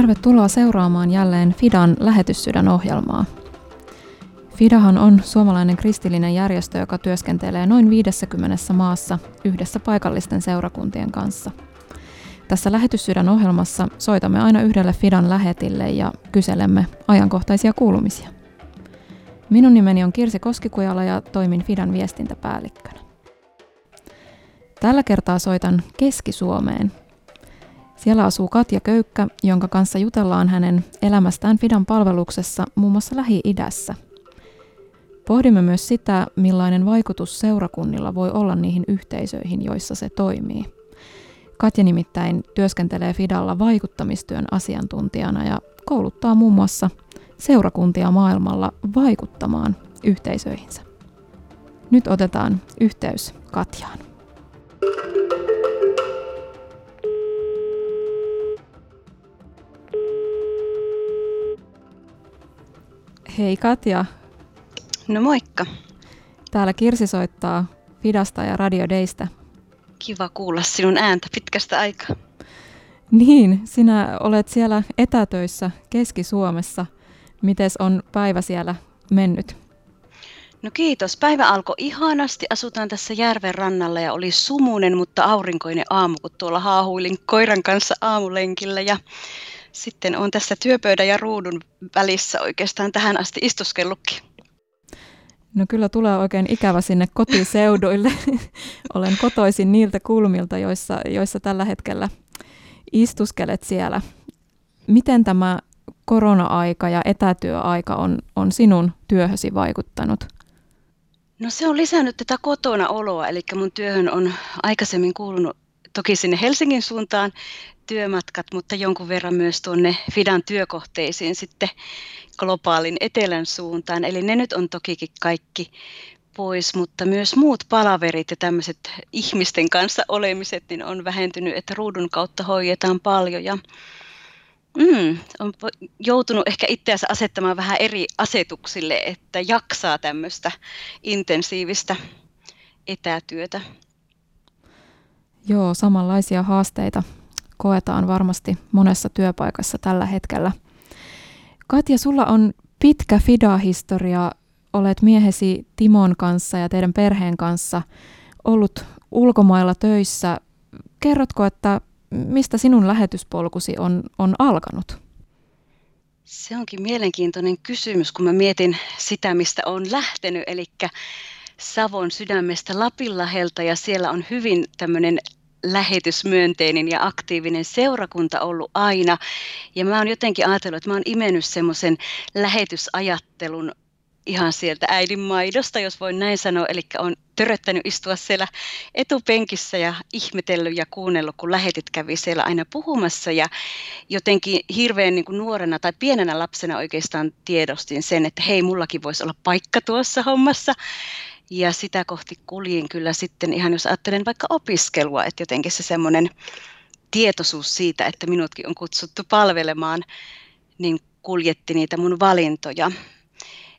Tervetuloa seuraamaan jälleen Fidan lähetyssydän-ohjelmaa. Fidahan on suomalainen kristillinen järjestö, joka työskentelee noin 50 maassa yhdessä paikallisten seurakuntien kanssa. Tässä lähetyssydän-ohjelmassa soitamme aina yhdelle Fidan lähetille ja kyselemme ajankohtaisia kuulumisia. Minun nimeni on Kirsi Koskikujala ja toimin Fidan viestintäpäällikkönä. Tällä kertaa soitan Keski-Suomeen, siellä asuu Katja Köykkä, jonka kanssa jutellaan hänen elämästään Fidan palveluksessa muun muassa Lähi-idässä. Pohdimme myös sitä, millainen vaikutus seurakunnilla voi olla niihin yhteisöihin, joissa se toimii. Katja nimittäin työskentelee Fidalla vaikuttamistyön asiantuntijana ja kouluttaa muun muassa seurakuntia maailmalla vaikuttamaan yhteisöihinsä. Nyt otetaan yhteys Katjaan. Hei Katja. No moikka. Täällä Kirsi soittaa Fidasta ja Radio Daystä. Kiva kuulla sinun ääntä pitkästä aikaa. Niin, sinä olet siellä etätöissä Keski-Suomessa. Mites on päivä siellä mennyt? No kiitos. Päivä alkoi ihanasti. Asutaan tässä järven rannalla ja oli sumunen, mutta aurinkoinen aamu, kun tuolla haahuilin koiran kanssa aamulenkillä. Ja sitten on tässä työpöydän ja ruudun välissä oikeastaan tähän asti istuskellutkin. No kyllä tulee oikein ikävä sinne kotiseuduille. Olen kotoisin niiltä kulmilta, joissa, joissa tällä hetkellä istuskelet siellä. Miten tämä korona-aika ja etätyöaika on, on sinun työhösi vaikuttanut? No se on lisännyt tätä kotona oloa, eli mun työhön on aikaisemmin kuulunut toki sinne Helsingin suuntaan työmatkat, mutta jonkun verran myös tuonne Fidan työkohteisiin sitten globaalin etelän suuntaan. Eli ne nyt on tokikin kaikki pois, mutta myös muut palaverit ja tämmöiset ihmisten kanssa olemiset niin on vähentynyt, että ruudun kautta hoidetaan paljon ja mm, on joutunut ehkä itseänsä asettamaan vähän eri asetuksille, että jaksaa tämmöistä intensiivistä etätyötä. Joo, samanlaisia haasteita koetaan varmasti monessa työpaikassa tällä hetkellä. Katja, sulla on pitkä FIDA-historia. Olet miehesi Timon kanssa ja teidän perheen kanssa ollut ulkomailla töissä. Kerrotko, että mistä sinun lähetyspolkusi on, on alkanut? Se onkin mielenkiintoinen kysymys, kun mä mietin sitä, mistä on lähtenyt, eli Savon sydämestä Lapinlahelta ja siellä on hyvin tämmöinen lähetysmyönteinen ja aktiivinen seurakunta ollut aina. Ja mä oon jotenkin ajatellut, että mä oon imennyt semmoisen lähetysajattelun ihan sieltä äidin maidosta, jos voin näin sanoa. Eli on töröttänyt istua siellä etupenkissä ja ihmetellyt ja kuunnellut, kun lähetit kävi siellä aina puhumassa. Ja jotenkin hirveän niin kuin nuorena tai pienenä lapsena oikeastaan tiedostin sen, että hei, mullakin voisi olla paikka tuossa hommassa. Ja sitä kohti kuljin kyllä sitten ihan, jos ajattelen vaikka opiskelua, että jotenkin se semmoinen tietoisuus siitä, että minutkin on kutsuttu palvelemaan, niin kuljetti niitä mun valintoja.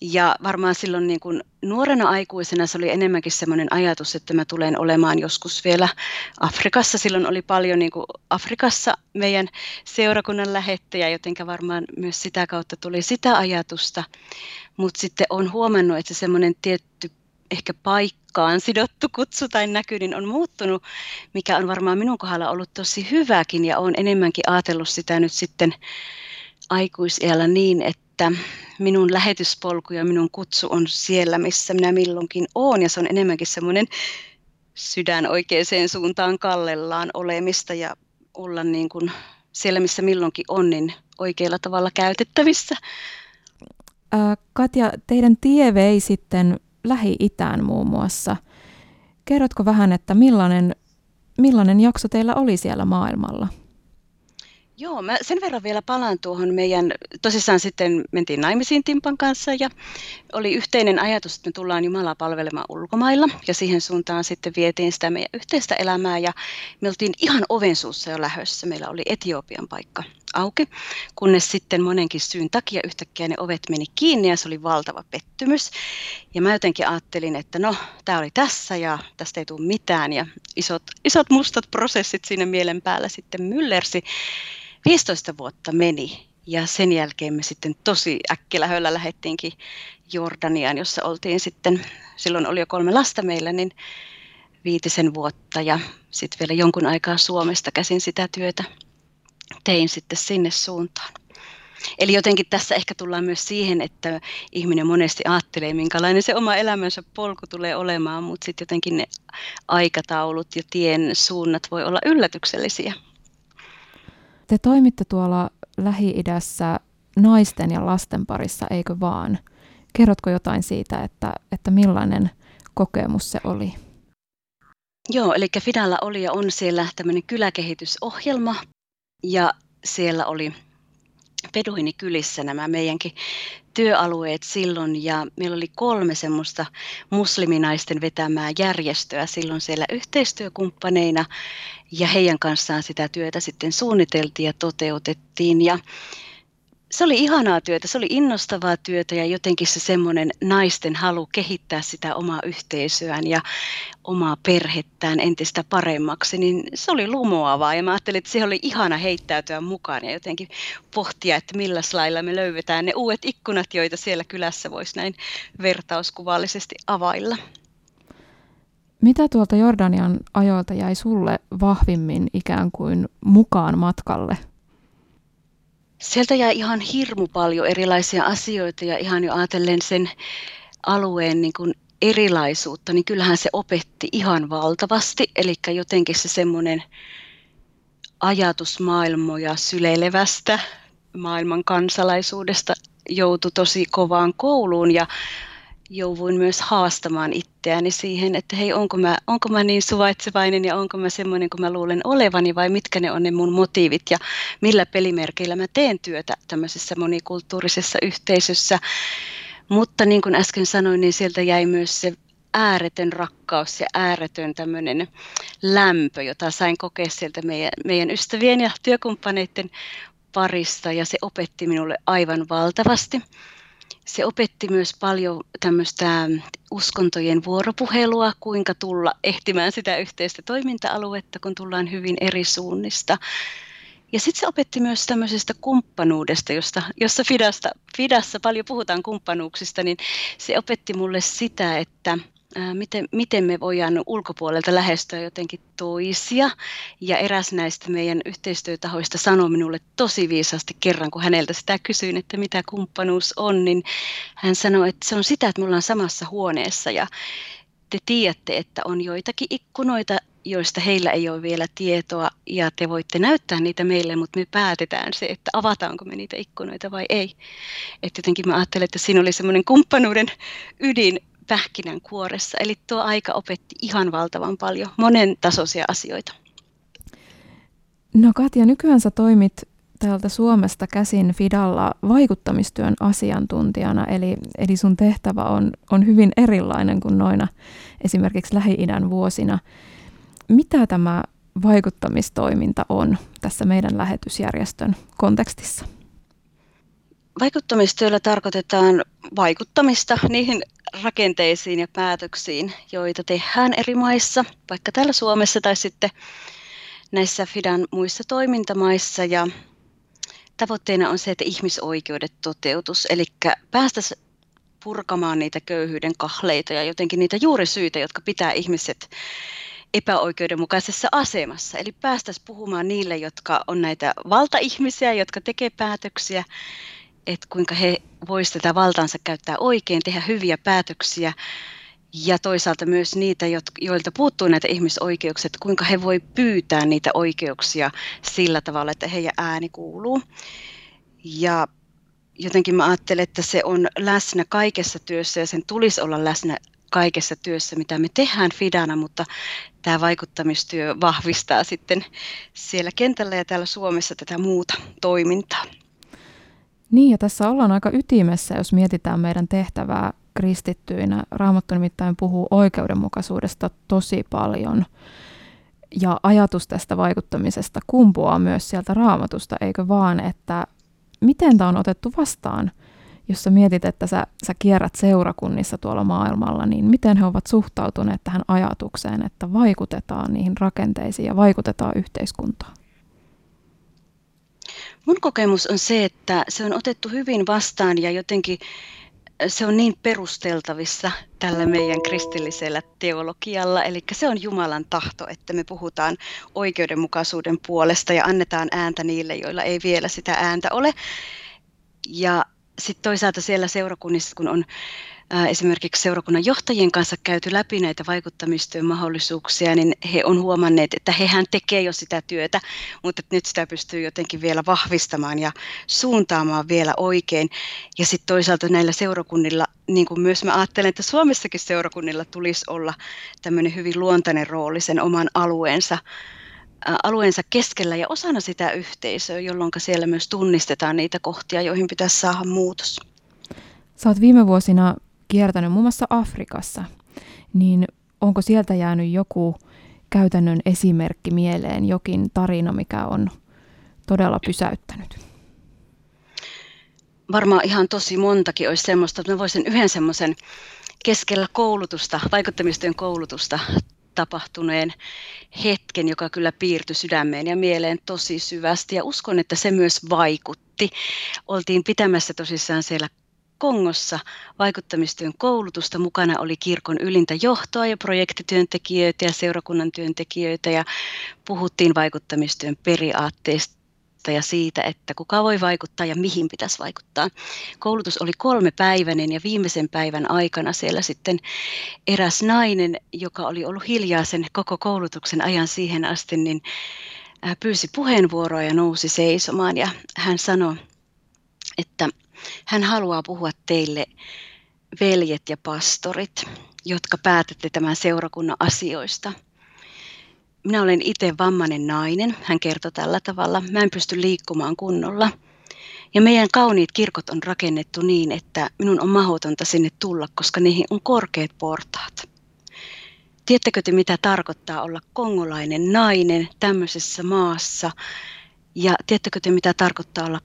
Ja varmaan silloin niin kuin nuorena aikuisena se oli enemmänkin semmoinen ajatus, että mä tulen olemaan joskus vielä Afrikassa. Silloin oli paljon niin kuin Afrikassa meidän seurakunnan lähettäjä, jotenka varmaan myös sitä kautta tuli sitä ajatusta. Mutta sitten on huomannut, että se semmoinen tietty ehkä paikkaan sidottu kutsu tai näky, niin on muuttunut, mikä on varmaan minun kohdalla ollut tosi hyväkin ja olen enemmänkin ajatellut sitä nyt sitten aikuisiellä niin, että minun lähetyspolku ja minun kutsu on siellä, missä minä milloinkin olen ja se on enemmänkin semmoinen sydän oikeaan suuntaan kallellaan olemista ja olla niin kuin siellä, missä milloinkin on, niin oikealla tavalla käytettävissä. Katja, teidän tie vei sitten Lähi-Itään muun muassa. Kerrotko vähän, että millainen, millainen jakso teillä oli siellä maailmalla? Joo, mä sen verran vielä palaan tuohon meidän, tosissaan sitten mentiin naimisiin Timpan kanssa ja oli yhteinen ajatus, että me tullaan Jumalaa palvelemaan ulkomailla ja siihen suuntaan sitten vietiin sitä meidän yhteistä elämää ja me oltiin ihan ovensuussa jo lähössä. Meillä oli Etiopian paikka auki, kunnes sitten monenkin syyn takia yhtäkkiä ne ovet meni kiinni ja se oli valtava pettymys. Ja mä jotenkin ajattelin, että no, tämä oli tässä ja tästä ei tule mitään ja isot, isot mustat prosessit siinä mielen päällä sitten myllersi. 15 vuotta meni ja sen jälkeen me sitten tosi äkkilähöllä lähettiinkin Jordaniaan, jossa oltiin sitten, silloin oli jo kolme lasta meillä, niin viitisen vuotta ja sitten vielä jonkun aikaa Suomesta käsin sitä työtä tein sitten sinne suuntaan. Eli jotenkin tässä ehkä tullaan myös siihen, että ihminen monesti ajattelee, minkälainen se oma elämänsä polku tulee olemaan, mutta sitten jotenkin ne aikataulut ja tien suunnat voi olla yllätyksellisiä. Te toimitte tuolla Lähi-idässä naisten ja lasten parissa, eikö vaan? Kerrotko jotain siitä, että, että millainen kokemus se oli? Joo, eli Fidalla oli ja on siellä tämmöinen kyläkehitysohjelma ja siellä oli Peduinikylissä nämä meidänkin työalueet silloin. Ja meillä oli kolme semmoista musliminaisten vetämää järjestöä silloin siellä yhteistyökumppaneina. Ja heidän kanssaan sitä työtä sitten suunniteltiin ja toteutettiin. Ja se oli ihanaa työtä, se oli innostavaa työtä ja jotenkin se semmoinen naisten halu kehittää sitä omaa yhteisöään ja omaa perhettään entistä paremmaksi, niin se oli lumoavaa ja mä ajattelin, että siihen oli ihana heittäytyä mukaan ja jotenkin pohtia, että millä lailla me löydetään ne uudet ikkunat, joita siellä kylässä voisi näin vertauskuvallisesti availla. Mitä tuolta Jordanian ajoilta jäi sulle vahvimmin ikään kuin mukaan matkalle – sieltä jää ihan hirmu paljon erilaisia asioita ja ihan jo ajatellen sen alueen niin kuin erilaisuutta, niin kyllähän se opetti ihan valtavasti. Eli jotenkin se semmoinen ajatus maailmoja syleilevästä maailman kansalaisuudesta joutui tosi kovaan kouluun ja jouduin myös haastamaan itseäni siihen, että hei, onko mä, onko mä niin suvaitsevainen ja onko mä semmoinen kuin mä luulen olevani vai mitkä ne on ne mun motiivit ja millä pelimerkeillä mä teen työtä tämmöisessä monikulttuurisessa yhteisössä. Mutta niin kuin äsken sanoin, niin sieltä jäi myös se ääretön rakkaus ja ääretön tämmöinen lämpö, jota sain kokea sieltä meidän, meidän ystävien ja työkumppaneiden parista ja se opetti minulle aivan valtavasti se opetti myös paljon tämmöistä uskontojen vuoropuhelua, kuinka tulla ehtimään sitä yhteistä toiminta-aluetta, kun tullaan hyvin eri suunnista. Ja sitten se opetti myös tämmöisestä kumppanuudesta, josta, jossa Fidasta, Fidassa paljon puhutaan kumppanuuksista, niin se opetti mulle sitä, että – miten, miten me voidaan ulkopuolelta lähestyä jotenkin toisia. Ja eräs näistä meidän yhteistyötahoista sanoi minulle tosi viisasti kerran, kun häneltä sitä kysyin, että mitä kumppanuus on, niin hän sanoi, että se on sitä, että me ollaan samassa huoneessa ja te tiedätte, että on joitakin ikkunoita, joista heillä ei ole vielä tietoa ja te voitte näyttää niitä meille, mutta me päätetään se, että avataanko me niitä ikkunoita vai ei. Että jotenkin mä ajattelen, että siinä oli semmoinen kumppanuuden ydin pähkinän kuoressa. Eli tuo aika opetti ihan valtavan paljon, monen tasoisia asioita. No Katja, nykyään sä toimit täältä Suomesta käsin Fidalla vaikuttamistyön asiantuntijana, eli, eli sun tehtävä on, on hyvin erilainen kuin noina esimerkiksi Lähi-idän vuosina. Mitä tämä vaikuttamistoiminta on tässä meidän lähetysjärjestön kontekstissa? Vaikuttamistyöllä tarkoitetaan vaikuttamista niihin rakenteisiin ja päätöksiin, joita tehdään eri maissa, vaikka täällä Suomessa tai sitten näissä FIDAN muissa toimintamaissa. Ja tavoitteena on se, että ihmisoikeudet toteutus, eli päästäisiin purkamaan niitä köyhyyden kahleita ja jotenkin niitä juurisyitä, jotka pitää ihmiset epäoikeudenmukaisessa asemassa. Eli päästäisiin puhumaan niille, jotka on näitä valtaihmisiä, jotka tekee päätöksiä, että kuinka he voisivat tätä valtaansa käyttää oikein, tehdä hyviä päätöksiä ja toisaalta myös niitä, joilta puuttuu näitä ihmisoikeuksia, että kuinka he voi pyytää niitä oikeuksia sillä tavalla, että heidän ääni kuuluu. Ja jotenkin mä ajattelen, että se on läsnä kaikessa työssä ja sen tulisi olla läsnä kaikessa työssä, mitä me tehdään Fidana, mutta tämä vaikuttamistyö vahvistaa sitten siellä kentällä ja täällä Suomessa tätä muuta toimintaa. Niin, ja tässä ollaan aika ytimessä, jos mietitään meidän tehtävää kristittyinä. Raamattu nimittäin puhuu oikeudenmukaisuudesta tosi paljon. Ja ajatus tästä vaikuttamisesta kumpuaa myös sieltä raamatusta, eikö vaan, että miten tämä on otettu vastaan, jos sä mietit, että sä, sä kierrät seurakunnissa tuolla maailmalla, niin miten he ovat suhtautuneet tähän ajatukseen, että vaikutetaan niihin rakenteisiin ja vaikutetaan yhteiskuntaan? Mun kokemus on se, että se on otettu hyvin vastaan ja jotenkin se on niin perusteltavissa tällä meidän kristillisellä teologialla, eli se on Jumalan tahto, että me puhutaan oikeudenmukaisuuden puolesta ja annetaan ääntä niille, joilla ei vielä sitä ääntä ole. Ja sitten toisaalta siellä seurakunnissa, kun on esimerkiksi seurakunnan johtajien kanssa käyty läpi näitä vaikuttamistyön mahdollisuuksia, niin he on huomanneet, että hehän tekee jo sitä työtä, mutta nyt sitä pystyy jotenkin vielä vahvistamaan ja suuntaamaan vielä oikein. Ja sitten toisaalta näillä seurakunnilla, niin kuin myös mä ajattelen, että Suomessakin seurakunnilla tulisi olla tämmöinen hyvin luontainen rooli sen oman alueensa alueensa keskellä ja osana sitä yhteisöä, jolloin siellä myös tunnistetaan niitä kohtia, joihin pitäisi saada muutos. Sä oot viime vuosina kiertänyt muun muassa Afrikassa, niin onko sieltä jäänyt joku käytännön esimerkki mieleen, jokin tarina, mikä on todella pysäyttänyt? Varmaan ihan tosi montakin olisi semmoista, että mä voisin yhden semmoisen keskellä koulutusta, vaikuttamistyön koulutusta tapahtuneen hetken, joka kyllä piirtyi sydämeen ja mieleen tosi syvästi. Ja uskon, että se myös vaikutti. Oltiin pitämässä tosissaan siellä Kongossa vaikuttamistyön koulutusta. Mukana oli kirkon ylintä johtoa ja projektityöntekijöitä ja seurakunnan työntekijöitä ja puhuttiin vaikuttamistyön periaatteista ja siitä, että kuka voi vaikuttaa ja mihin pitäisi vaikuttaa. Koulutus oli kolme päiväinen ja viimeisen päivän aikana siellä sitten eräs nainen, joka oli ollut hiljaa sen koko koulutuksen ajan siihen asti, niin pyysi puheenvuoroa ja nousi seisomaan ja hän sanoi, että hän haluaa puhua teille veljet ja pastorit, jotka päätätte tämän seurakunnan asioista. Minä olen itse vammainen nainen, hän kertoi tällä tavalla. Mä en pysty liikkumaan kunnolla. Ja meidän kauniit kirkot on rakennettu niin, että minun on mahdotonta sinne tulla, koska niihin on korkeat portaat. Tiedättekö te, mitä tarkoittaa olla kongolainen nainen tämmöisessä maassa? Ja tiedättekö te, mitä tarkoittaa olla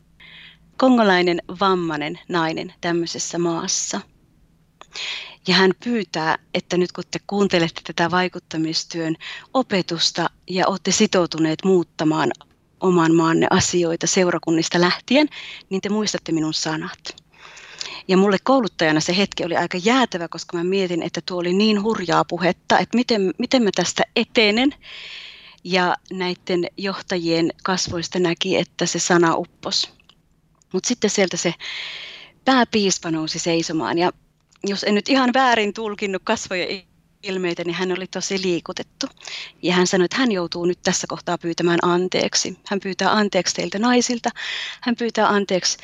kongolainen vammainen nainen tämmöisessä maassa. Ja hän pyytää, että nyt kun te kuuntelette tätä vaikuttamistyön opetusta ja olette sitoutuneet muuttamaan oman maanne asioita seurakunnista lähtien, niin te muistatte minun sanat. Ja mulle kouluttajana se hetki oli aika jäätävä, koska mä mietin, että tuo oli niin hurjaa puhetta, että miten, miten mä tästä etenen. Ja näiden johtajien kasvoista näki, että se sana uppos. Mutta sitten sieltä se pääpiispa nousi seisomaan ja jos en nyt ihan väärin tulkinnut kasvoja ilmeitä, niin hän oli tosi liikutettu. Ja hän sanoi, että hän joutuu nyt tässä kohtaa pyytämään anteeksi. Hän pyytää anteeksi teiltä naisilta. Hän pyytää anteeksi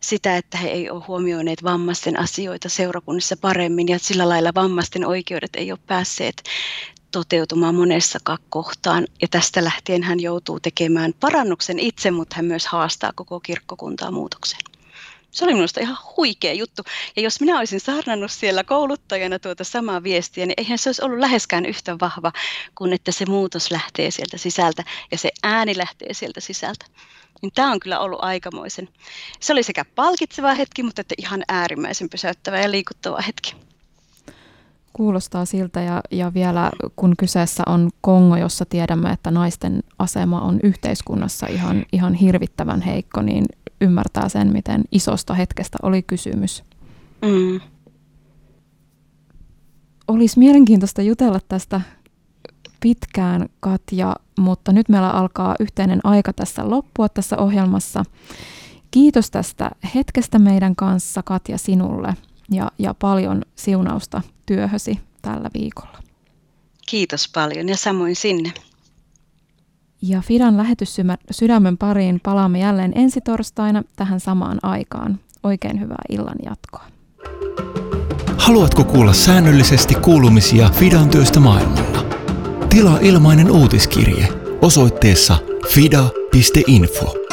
sitä, että he ei ole huomioineet vammaisten asioita seurakunnissa paremmin ja sillä lailla vammaisten oikeudet ei ole päässeet toteutumaan monessakaan kohtaan. Ja tästä lähtien hän joutuu tekemään parannuksen itse, mutta hän myös haastaa koko kirkkokuntaa muutokseen. Se oli minusta ihan huikea juttu. Ja jos minä olisin saarnannut siellä kouluttajana tuota samaa viestiä, niin eihän se olisi ollut läheskään yhtä vahva kuin että se muutos lähtee sieltä sisältä ja se ääni lähtee sieltä sisältä. Niin tämä on kyllä ollut aikamoisen. Se oli sekä palkitseva hetki, mutta että ihan äärimmäisen pysäyttävä ja liikuttava hetki. Kuulostaa siltä ja, ja vielä kun kyseessä on Kongo, jossa tiedämme, että naisten asema on yhteiskunnassa ihan, ihan hirvittävän heikko, niin ymmärtää sen, miten isosta hetkestä oli kysymys. Mm. Olisi mielenkiintoista jutella tästä pitkään, Katja, mutta nyt meillä alkaa yhteinen aika tässä loppua tässä ohjelmassa. Kiitos tästä hetkestä meidän kanssa, Katja, sinulle ja, ja paljon siunausta työhösi tällä viikolla. Kiitos paljon ja samoin sinne. Ja Fidan lähetyssydämen pariin palaamme jälleen ensi torstaina tähän samaan aikaan. Oikein hyvää illan jatkoa. Haluatko kuulla säännöllisesti kuulumisia Fidan työstä maailmalla? Tilaa ilmainen uutiskirje osoitteessa fida.info.